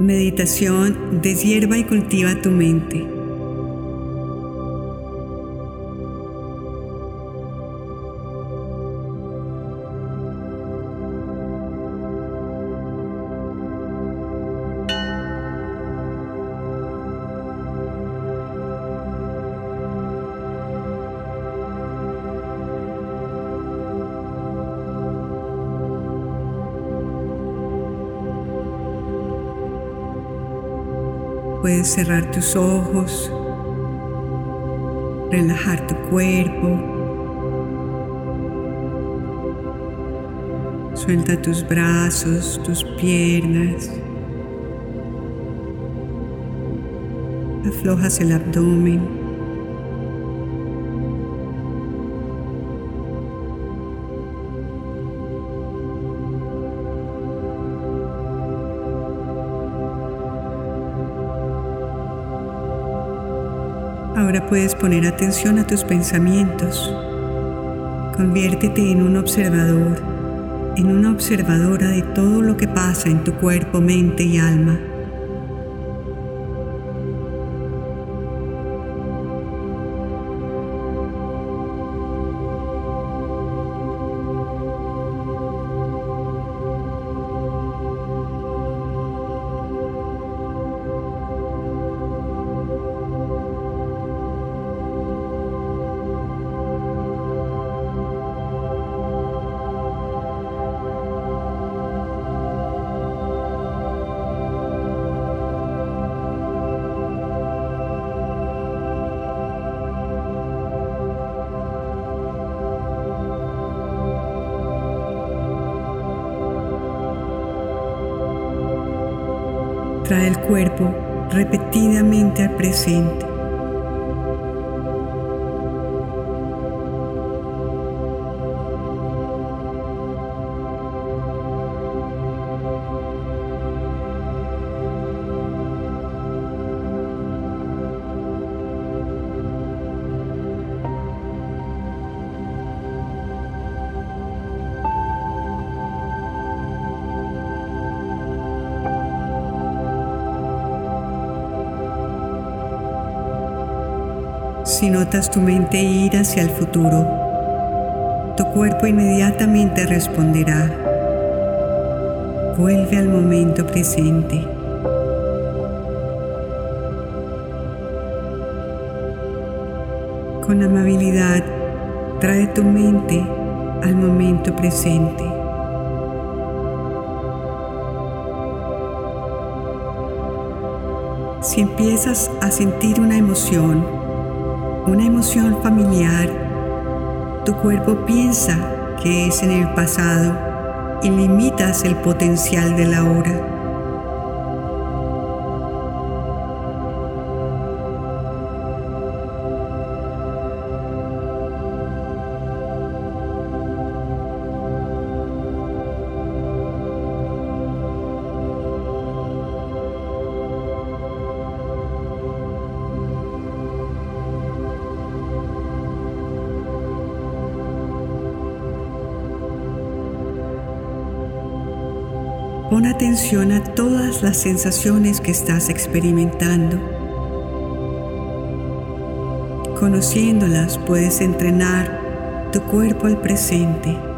Meditación deshierva y cultiva tu mente. Cerrar tus ojos, relajar tu cuerpo, suelta tus brazos, tus piernas, aflojas el abdomen. Puedes poner atención a tus pensamientos. Conviértete en un observador, en una observadora de todo lo que pasa en tu cuerpo, mente y alma. Presente. Si notas tu mente ir hacia el futuro, tu cuerpo inmediatamente responderá. Vuelve al momento presente. Con amabilidad, trae tu mente al momento presente. Si empiezas a sentir una emoción, una emoción familiar, tu cuerpo piensa que es en el pasado y limitas el potencial de la hora. Atención a todas las sensaciones que estás experimentando. Conociéndolas puedes entrenar tu cuerpo al presente.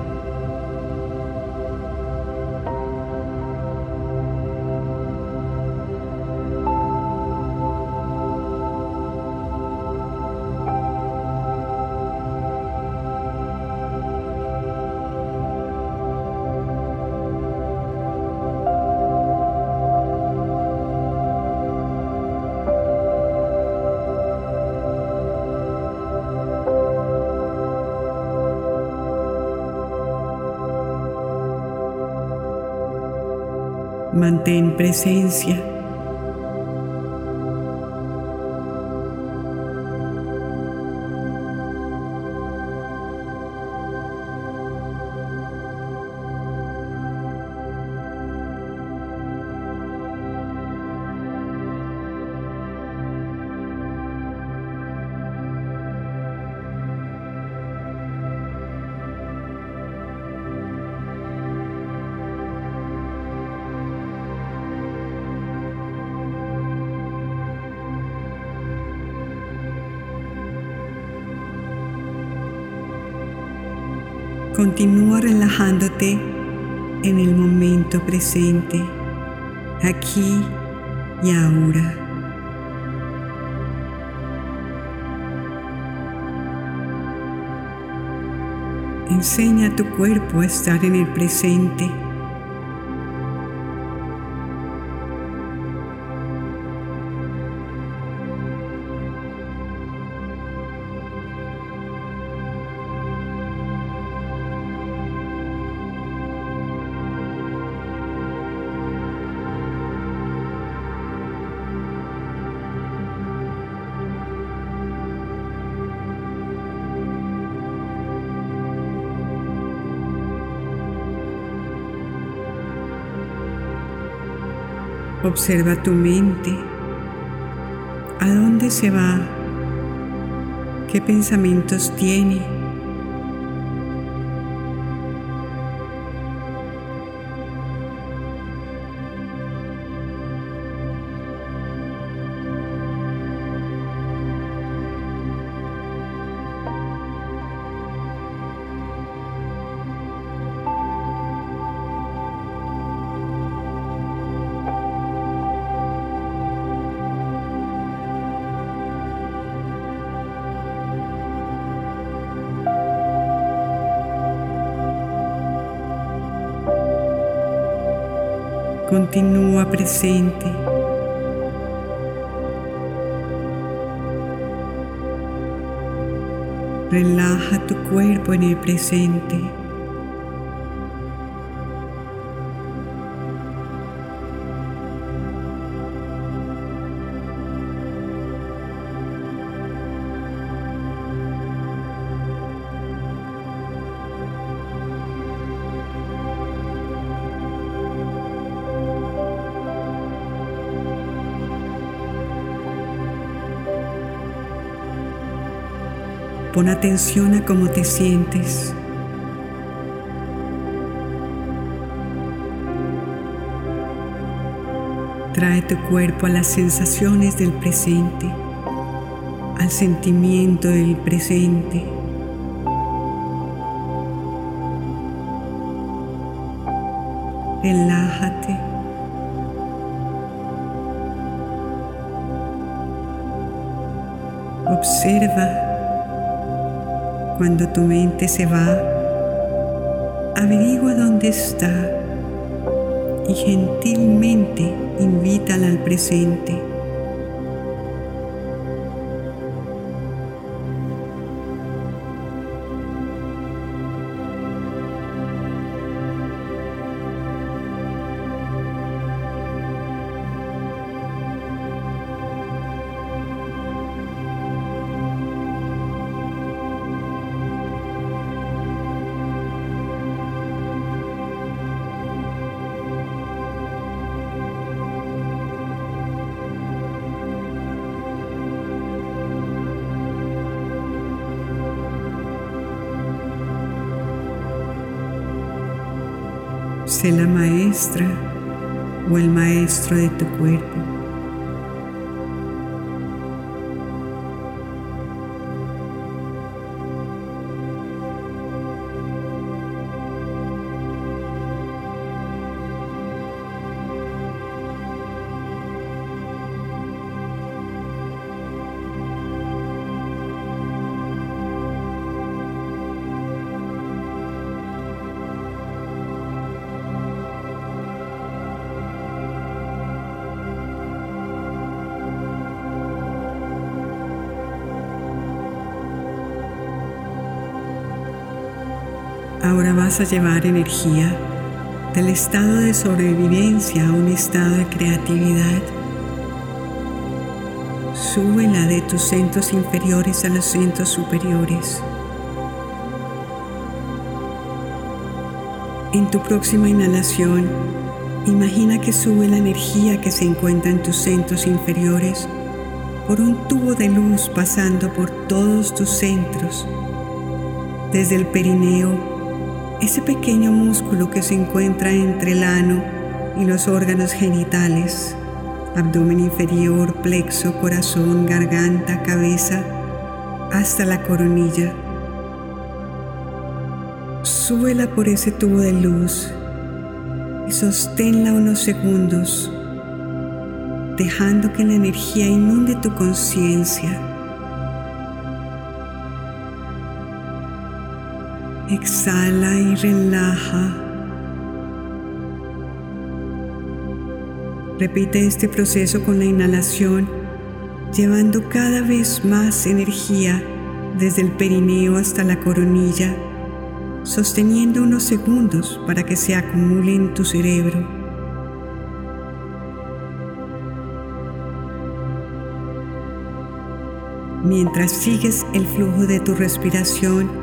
Mantén presencia. Continúa relajándote en el momento presente, aquí y ahora. Enseña a tu cuerpo a estar en el presente Observa tu mente. ¿A dónde se va? ¿Qué pensamientos tiene? Continúa presente. Relaja tu cuerpo en el presente. Pon atención a cómo te sientes. Trae tu cuerpo a las sensaciones del presente, al sentimiento del presente. Relájate. Observa cuando tu mente se va, averigua dónde está y gentilmente invítala al presente. Maestro de tu cuerpo. Ahora vas a llevar energía del estado de sobrevivencia a un estado de creatividad. Súbela de tus centros inferiores a los centros superiores. En tu próxima inhalación, imagina que sube la energía que se encuentra en tus centros inferiores por un tubo de luz pasando por todos tus centros, desde el perineo ese pequeño músculo que se encuentra entre el ano y los órganos genitales, abdomen inferior, plexo, corazón, garganta, cabeza, hasta la coronilla. súbela por ese tubo de luz y sosténla unos segundos, dejando que la energía inunde tu conciencia. Exhala y relaja. Repite este proceso con la inhalación, llevando cada vez más energía desde el perineo hasta la coronilla, sosteniendo unos segundos para que se acumule en tu cerebro. Mientras sigues el flujo de tu respiración,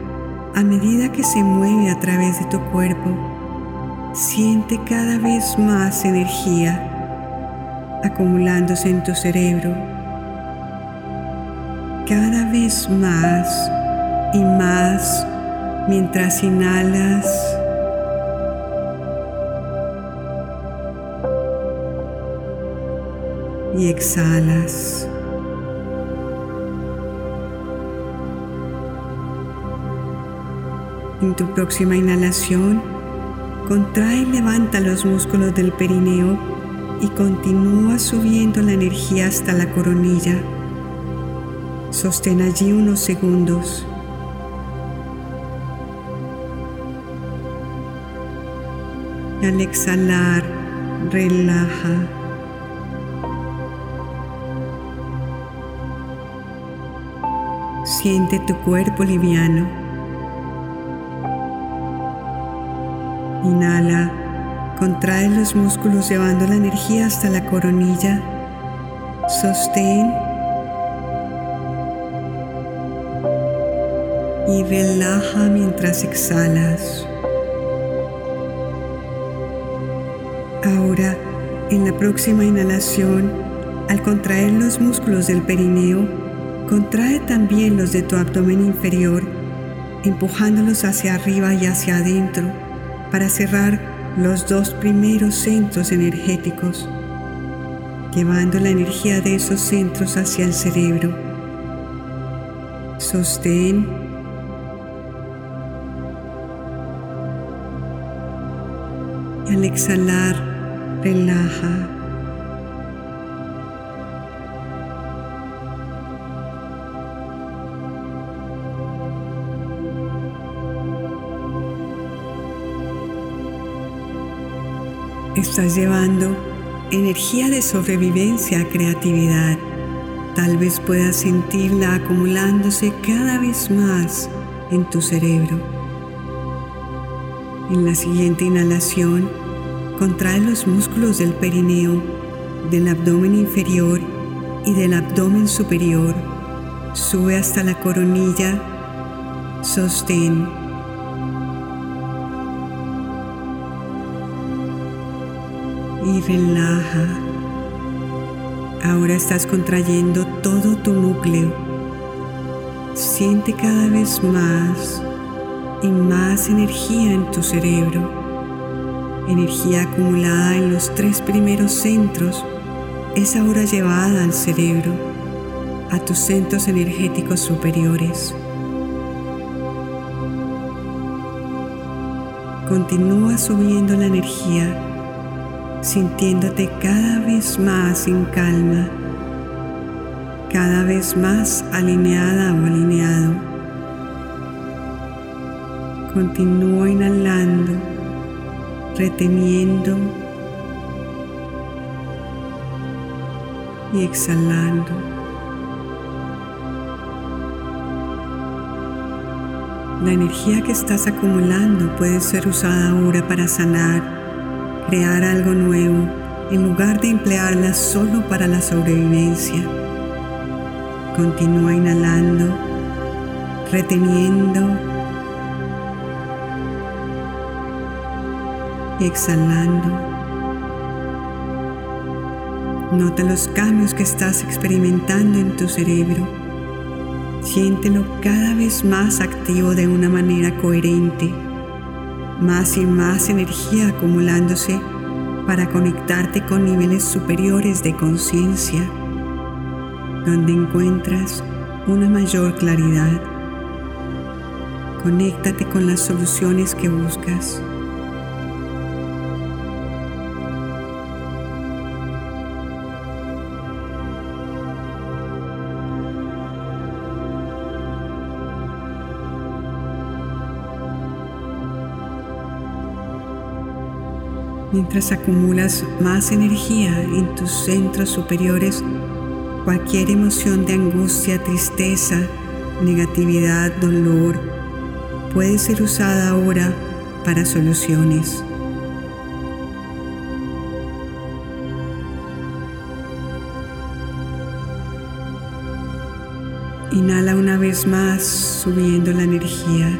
a medida que se mueve a través de tu cuerpo, siente cada vez más energía acumulándose en tu cerebro cada vez más y más mientras inhalas. Y exhalas. En tu próxima inhalación, contrae y levanta los músculos del perineo y continúa subiendo la energía hasta la coronilla. Sostén allí unos segundos. Al exhalar, relaja. Siente tu cuerpo liviano. Inhala, contrae los músculos llevando la energía hasta la coronilla. Sostén y relaja mientras exhalas. Ahora, en la próxima inhalación, al contraer los músculos del perineo, contrae también los de tu abdomen inferior, empujándolos hacia arriba y hacia adentro para cerrar los dos primeros centros energéticos, llevando la energía de esos centros hacia el cerebro. Sostén al exhalar, relaja. Estás llevando energía de sobrevivencia a creatividad. Tal vez puedas sentirla acumulándose cada vez más en tu cerebro. En la siguiente inhalación, contrae los músculos del perineo, del abdomen inferior y del abdomen superior. Sube hasta la coronilla. Sostén. Y relaja. Ahora estás contrayendo todo tu núcleo. Siente cada vez más y más energía en tu cerebro, energía acumulada en los tres primeros centros es ahora llevada al cerebro, a tus centros energéticos superiores. Continúa subiendo la energía, sintiéndote cada vez más en calma, cada vez más alineada o alineado Continúa inhalando, reteniendo y exhalando. La energía que estás acumulando puede ser usada ahora para sanar, crear algo nuevo, en lugar de emplearla solo para la sobrevivencia. Continúa inhalando, reteniendo exhalando. Nota los cambios que estás experimentando en tu cerebro. Siéntelo cada vez más activo de una manera coherente. Más y más energía acumulándose para conectarte con niveles superiores de conciencia, donde encuentras una mayor claridad. Conéctate con las soluciones que buscas. Mientras acumulas más energía en tus centros superiores, cualquier emoción de angustia, tristeza, negatividad, dolor, puede ser usada ahora para soluciones. Inhala una vez más subiendo la energía.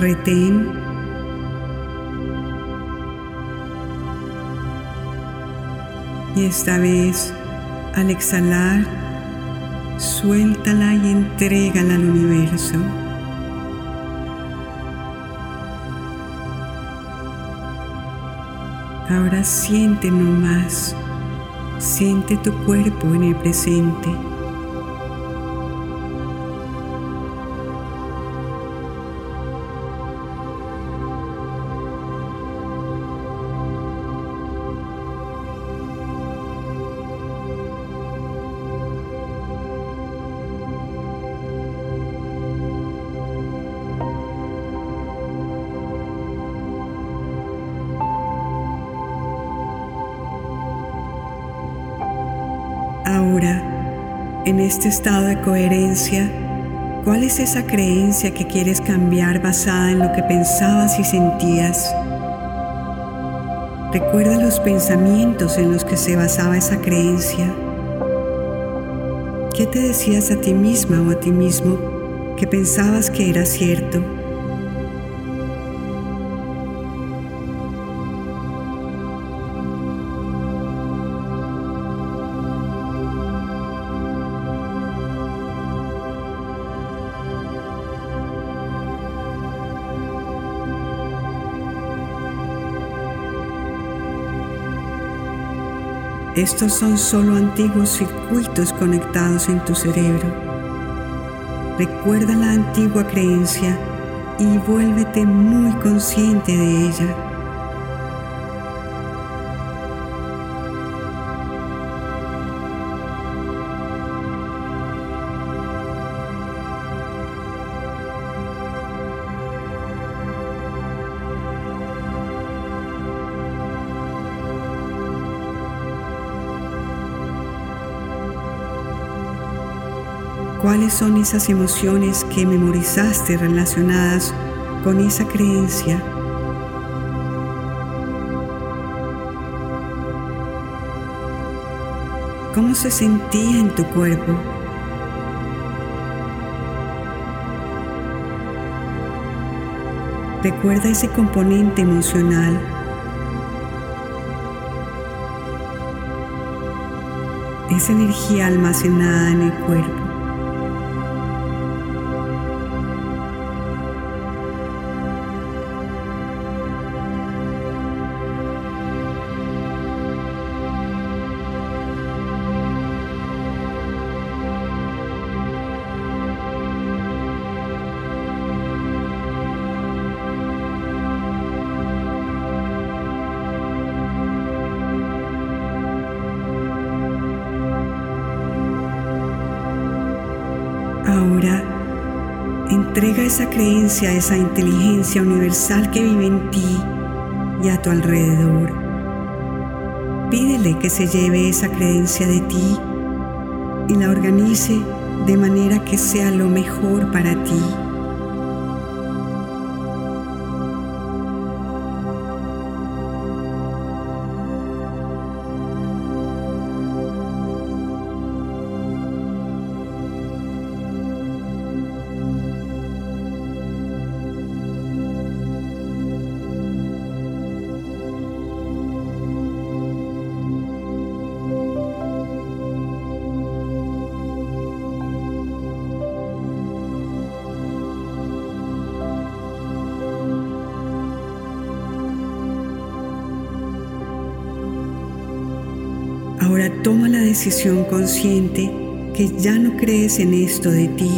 Retén Y esta vez, al exhalar, suéltala y entrégala al universo. Ahora siente nomás, siente tu cuerpo en el presente. Este estado de coherencia, ¿cuál es esa creencia que quieres cambiar basada en lo que pensabas y sentías? Recuerda los pensamientos en los que se basaba esa creencia. ¿Qué te decías a ti misma o a ti mismo que pensabas que era cierto? Estos son solo antiguos circuitos conectados en tu cerebro. Recuerda la antigua creencia y vuélvete muy consciente de ella. ¿Cuáles son esas emociones que memorizaste relacionadas con esa creencia? ¿Cómo se sentía en tu cuerpo? Recuerda ese componente emocional. Esa energía almacenada en el cuerpo. A esa inteligencia universal que vive en ti y a tu alrededor. Pídele que se lleve esa creencia de ti y la organice de manera que sea lo mejor para ti. Toma la decisión consciente que ya no crees en esto de ti,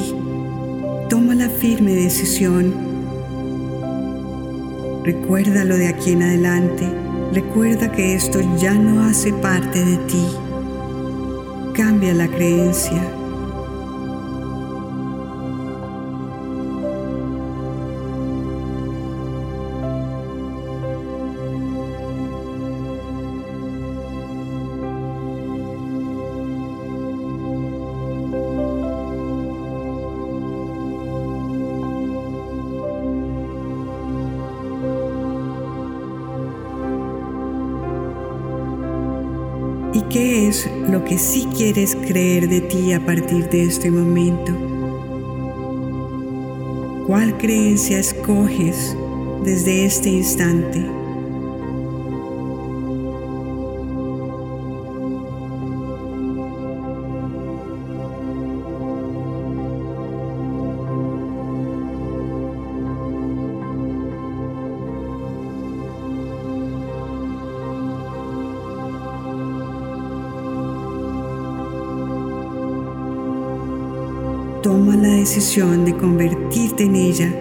toma la firme decisión. Recuérdalo de aquí en adelante. Recuerda que esto ya no hace parte de ti. Cambia la creencia. Que sí quieres creer de ti a partir de este momento? ¿Cuál creencia escoges desde este instante? Toma la decisión de convertirte en ella.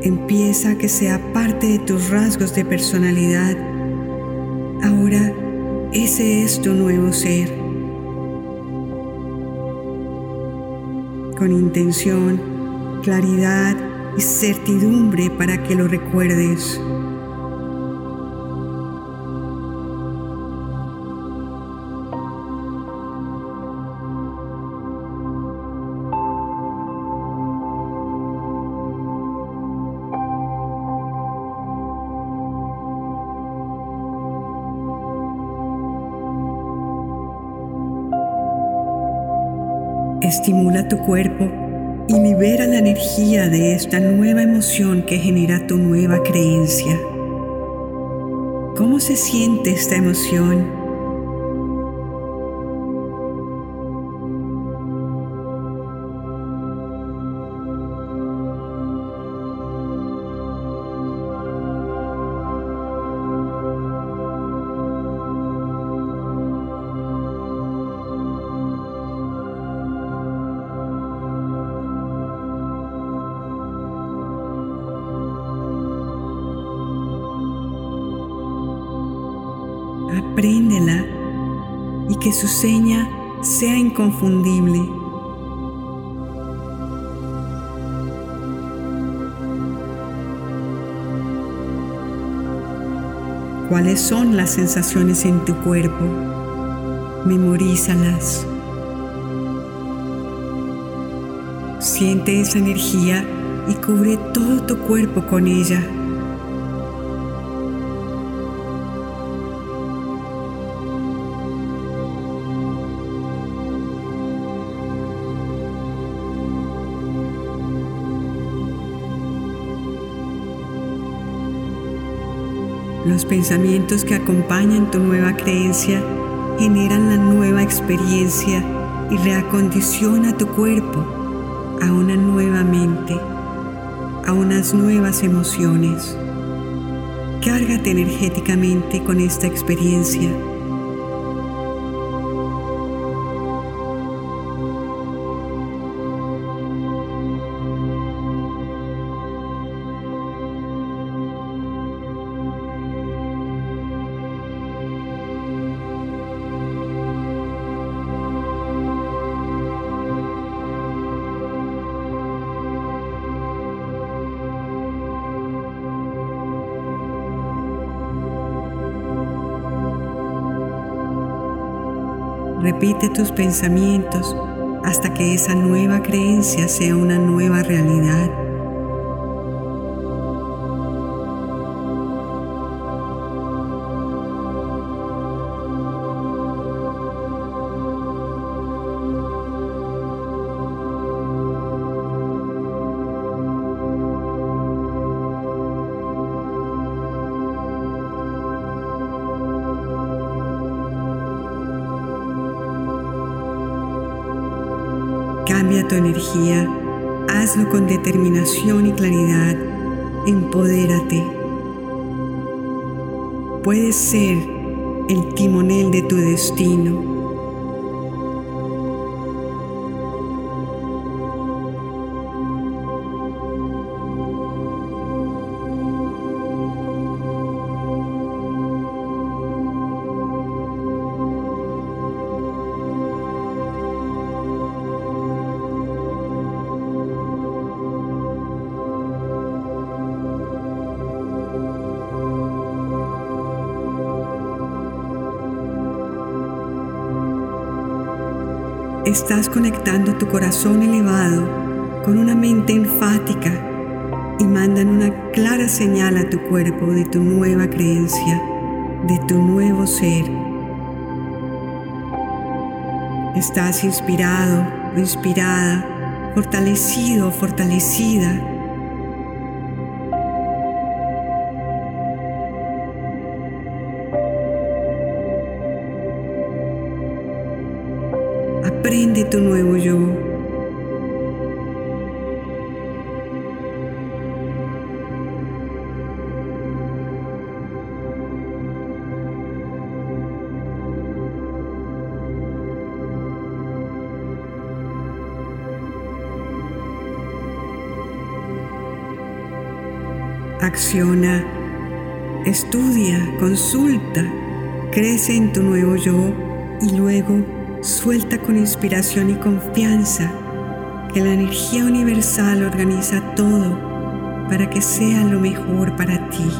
Empieza a que sea parte de tus rasgos de personalidad. Ahora ese es tu nuevo ser. Con intención, claridad y certidumbre para que lo recuerdes. Estimula tu cuerpo y libera la energía de esta nueva emoción que genera tu nueva creencia. ¿Cómo se siente esta emoción? Que su seña sea inconfundible. ¿Cuáles son las sensaciones en tu cuerpo? Memorízalas. Siente esa energía y cubre todo tu cuerpo con ella. Los pensamientos que acompañan tu nueva creencia generan la nueva experiencia y reacondiciona tu cuerpo a una nueva mente, a unas nuevas emociones. Cárgate energéticamente con esta experiencia. Repite tus pensamientos hasta que esa nueva creencia sea una nueva realidad. Hazlo con determinación y claridad, empodérate. Puedes ser el timonel de tu destino. Estás conectando tu corazón elevado con una mente enfática y mandan una clara señal a tu cuerpo de tu nueva creencia, de tu nuevo ser. Estás inspirado o inspirada, fortalecido o fortalecida tu nuevo yo. Acciona, estudia, consulta, crece en tu nuevo yo y luego Suelta con inspiración y confianza que la energía universal organiza todo para que sea lo mejor para ti.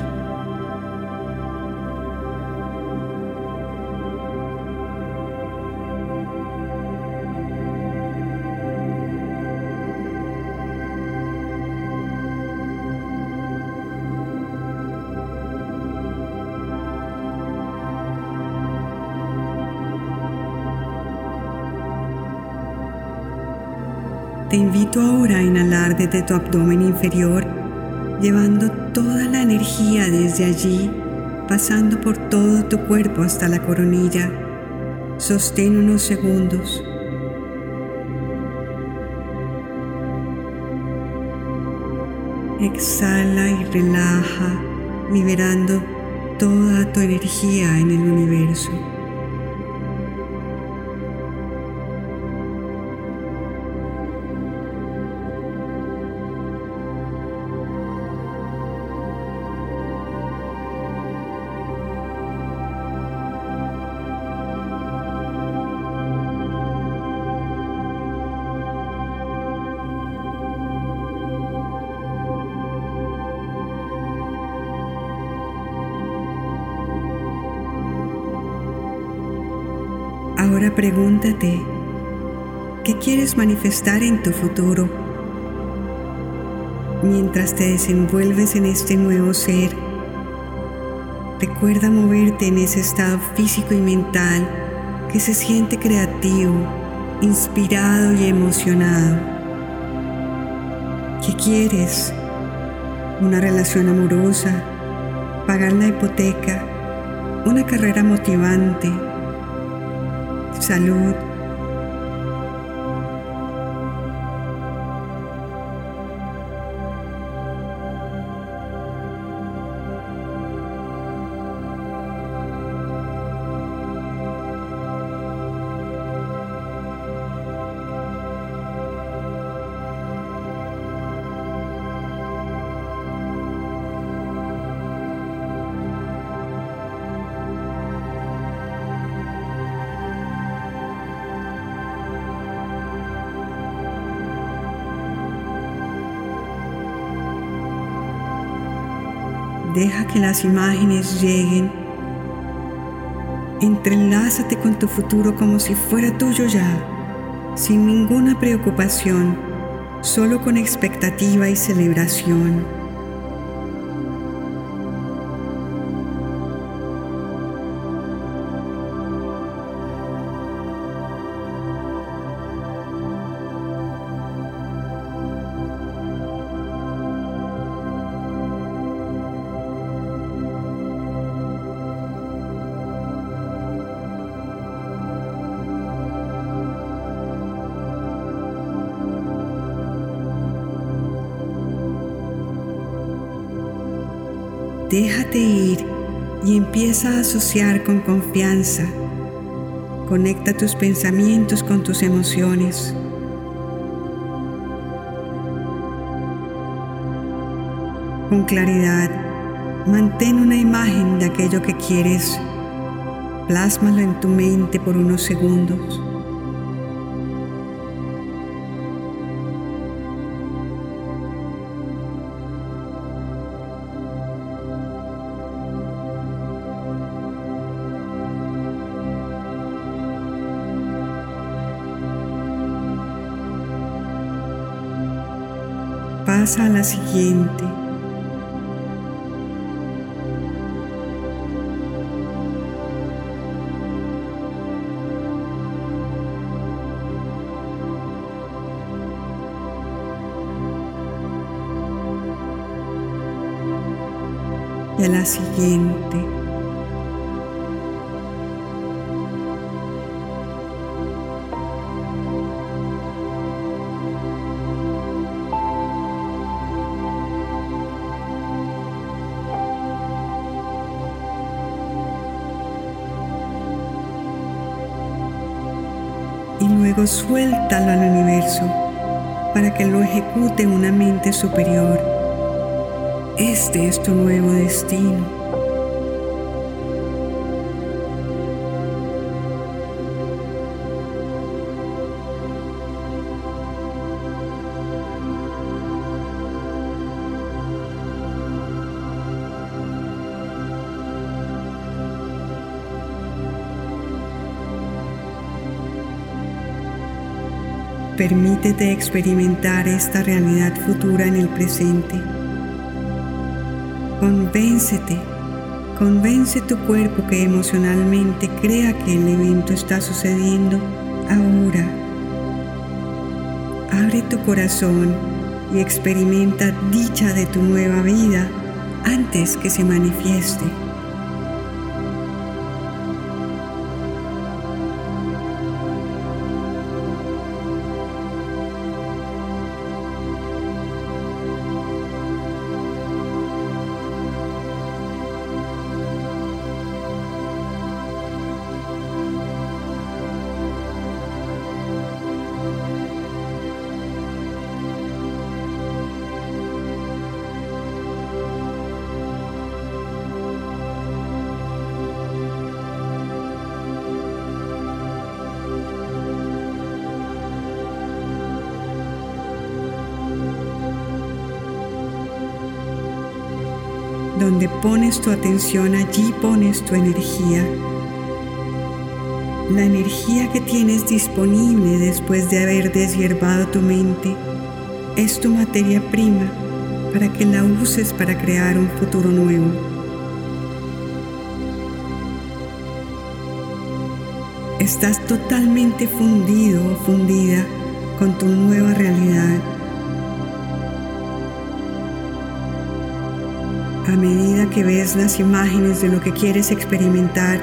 Desde tu abdomen inferior, llevando toda la energía desde allí, pasando por todo tu cuerpo hasta la coronilla. Sostén unos segundos. Exhala y relaja, liberando toda tu energía en el universo. Ahora pregúntate, ¿qué quieres manifestar en tu futuro? Mientras te desenvuelves en este nuevo ser, recuerda moverte en ese estado físico y mental que se siente creativo, inspirado y emocionado. ¿Qué quieres? ¿Una relación amorosa? ¿Pagar la hipoteca? ¿Una carrera motivante? Salud. Deja que las imágenes lleguen. Entrelázate con tu futuro como si fuera tuyo ya, sin ninguna preocupación, solo con expectativa y celebración. Empieza a asociar con confianza. Conecta tus pensamientos con tus emociones. Con claridad, mantén una imagen de aquello que quieres. Plásmalo en tu mente por unos segundos. Pasa a la siguiente. y a la siguiente. Luego suéltalo al universo para que lo ejecute una mente superior. Este es tu nuevo destino. Permítete experimentar esta realidad futura en el presente. Convéncete, convence tu cuerpo que emocionalmente crea que el evento está sucediendo ahora. Abre tu corazón y experimenta dicha de tu nueva vida antes que se manifieste. Pones tu atención, allí pones tu energía. La energía que tienes disponible después de haber deshiervado tu mente es tu materia prima para que la uses para crear un futuro nuevo. Estás totalmente fundido o fundida con tu nueva realidad a medida que ves las imágenes de lo que quieres experimentar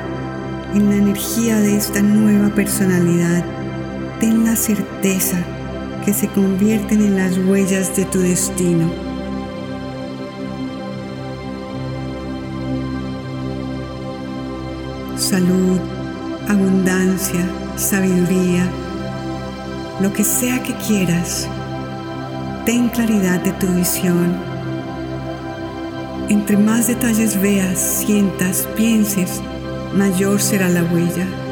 en la energía de esta nueva personalidad, ten la certeza que se convierten en las huellas de tu destino. Salud, abundancia, sabiduría, lo que sea que quieras, ten claridad de tu visión entre más detalles veas, sientas, pienses, mayor será la huella.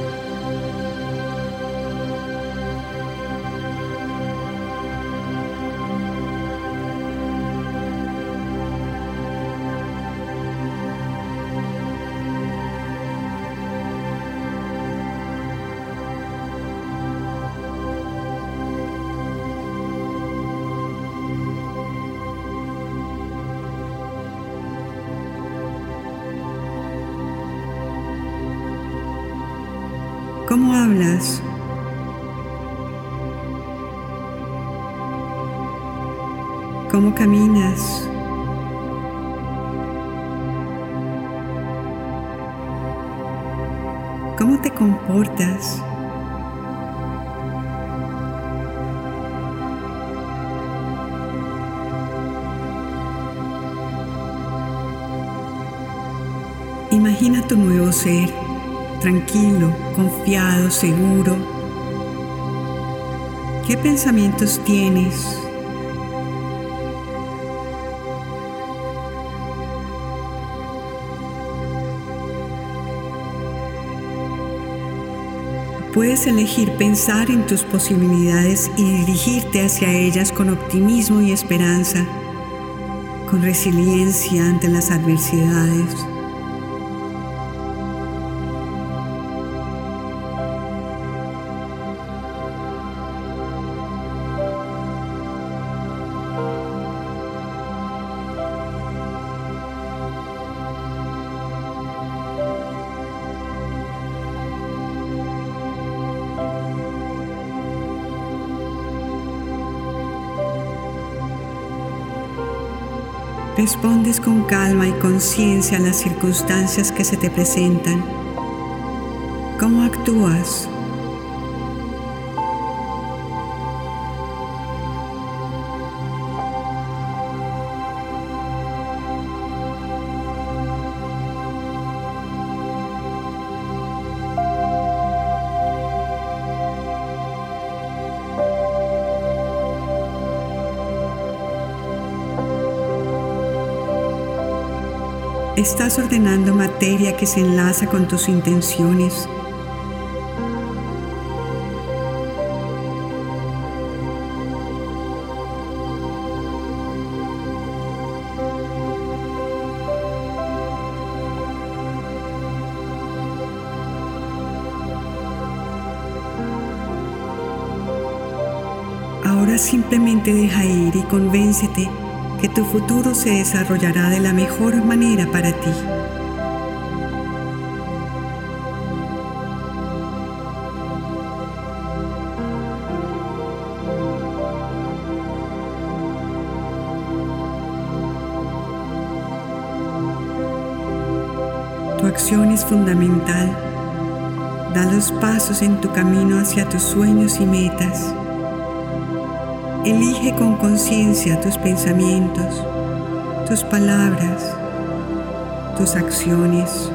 ¿Cómo hablas? ¿Cómo caminas? ¿Cómo te comportas? Imagina tu nuevo ser tranquilo, confiado, seguro. ¿Qué pensamientos tienes? Puedes elegir pensar en tus posibilidades y dirigirte hacia ellas con optimismo y esperanza, con resiliencia ante las adversidades. Respondes con calma y conciencia a las circunstancias que se te presentan. ¿Cómo actúas? Estás ordenando materia que se enlaza con tus intenciones. Ahora simplemente deja ir y convéncete que tu futuro se desarrollará de la mejor manera para ti. Tu acción es fundamental. Da los pasos en tu camino hacia tus sueños y metas. Elige con conciencia tus pensamientos, tus palabras, tus acciones,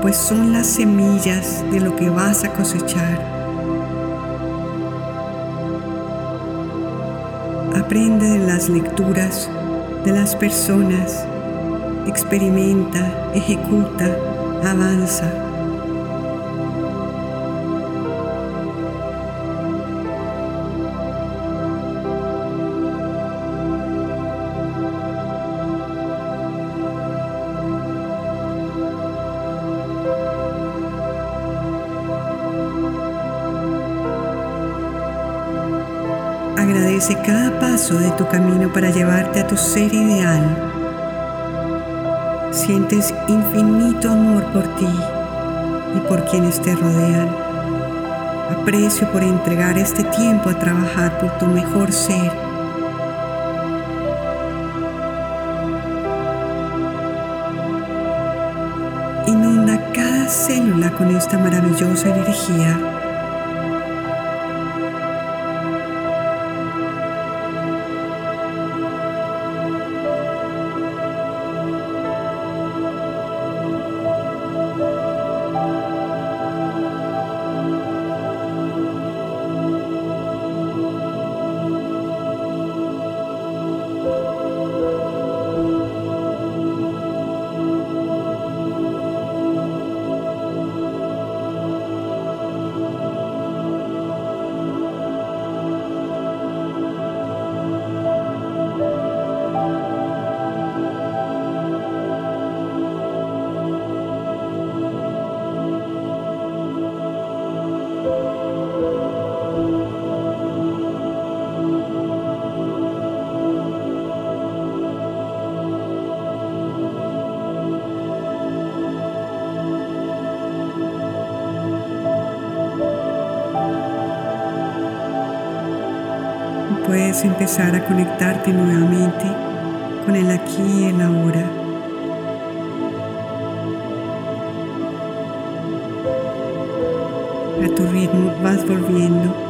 pues son las semillas de lo que vas a cosechar. Aprende de las lecturas de las personas, experimenta, ejecuta, avanza. Cada paso de tu camino para llevarte a tu ser ideal. Sientes infinito amor por ti y por quienes te rodean. Aprecio por entregar este tiempo a trabajar por tu mejor ser. Inunda cada célula con esta maravillosa energía a conectarte nuevamente con el aquí y el ahora. A tu ritmo vas volviendo